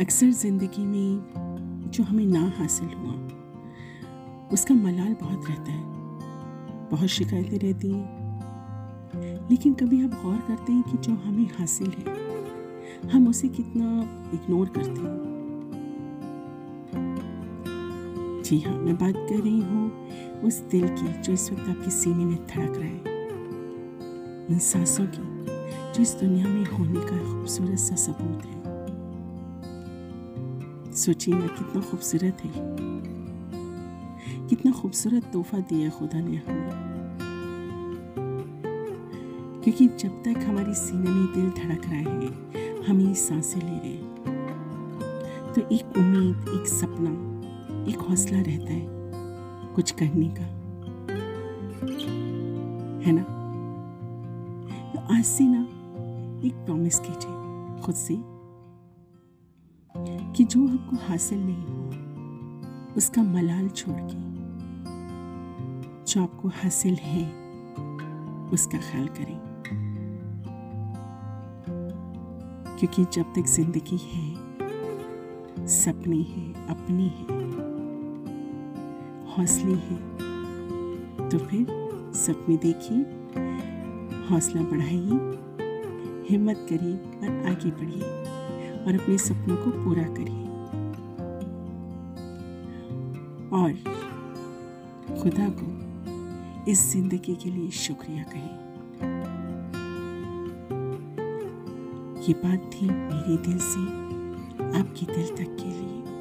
अक्सर ज़िंदगी में जो हमें ना हासिल हुआ, उसका मलाल बहुत रहता है। बहुत शिकायतें रहती हैं। लेकिन कभी हम गौर करते हैं कि जो हमें हासिल है, हम उसे कितना इग्नोर करते हैं। जी हाँ मैं बात कर रही हूँ उस दिल की, जो इस वक्त आपके सीने में धड़क रहा है। उन सांसों की, जो इस दुनिया में होने का खूबसूरत सा सबूत है। सोचिए ना कितना खूबसूरत है कितना खूबसूरत तोहफा दिया खुदा ने हमें क्योंकि जब तक हमारी सीने में दिल धड़क रहा है, हम ये साँसें ले रहे हैं। तो एक उम्मीद, एक सपना, एक हौसला रहता है कुछ करने का। है ना? तो आज से ना, एक प्रॉमिस कीजिए खुद से। कि जो आपको हासिल नहीं हुआ, उसका मलाल छोड़ के, जो आपको हासिल है, उसका ख्याल करें। क्योंकि जब तक ज़िंदगी है, सपने हैं, अपनी है, हौसले हैं तो फिर सपने देखिए, हौसला बढ़ाइए, हिम्मत करिए और आगे बढ़िए। और अपने सपनों को पूरा करिए। और खुदा को इस ज़िंदगी के लिए शुक्रिया कहें। ये बात थी मेरे दिल से, आपके दिल तक के लिए।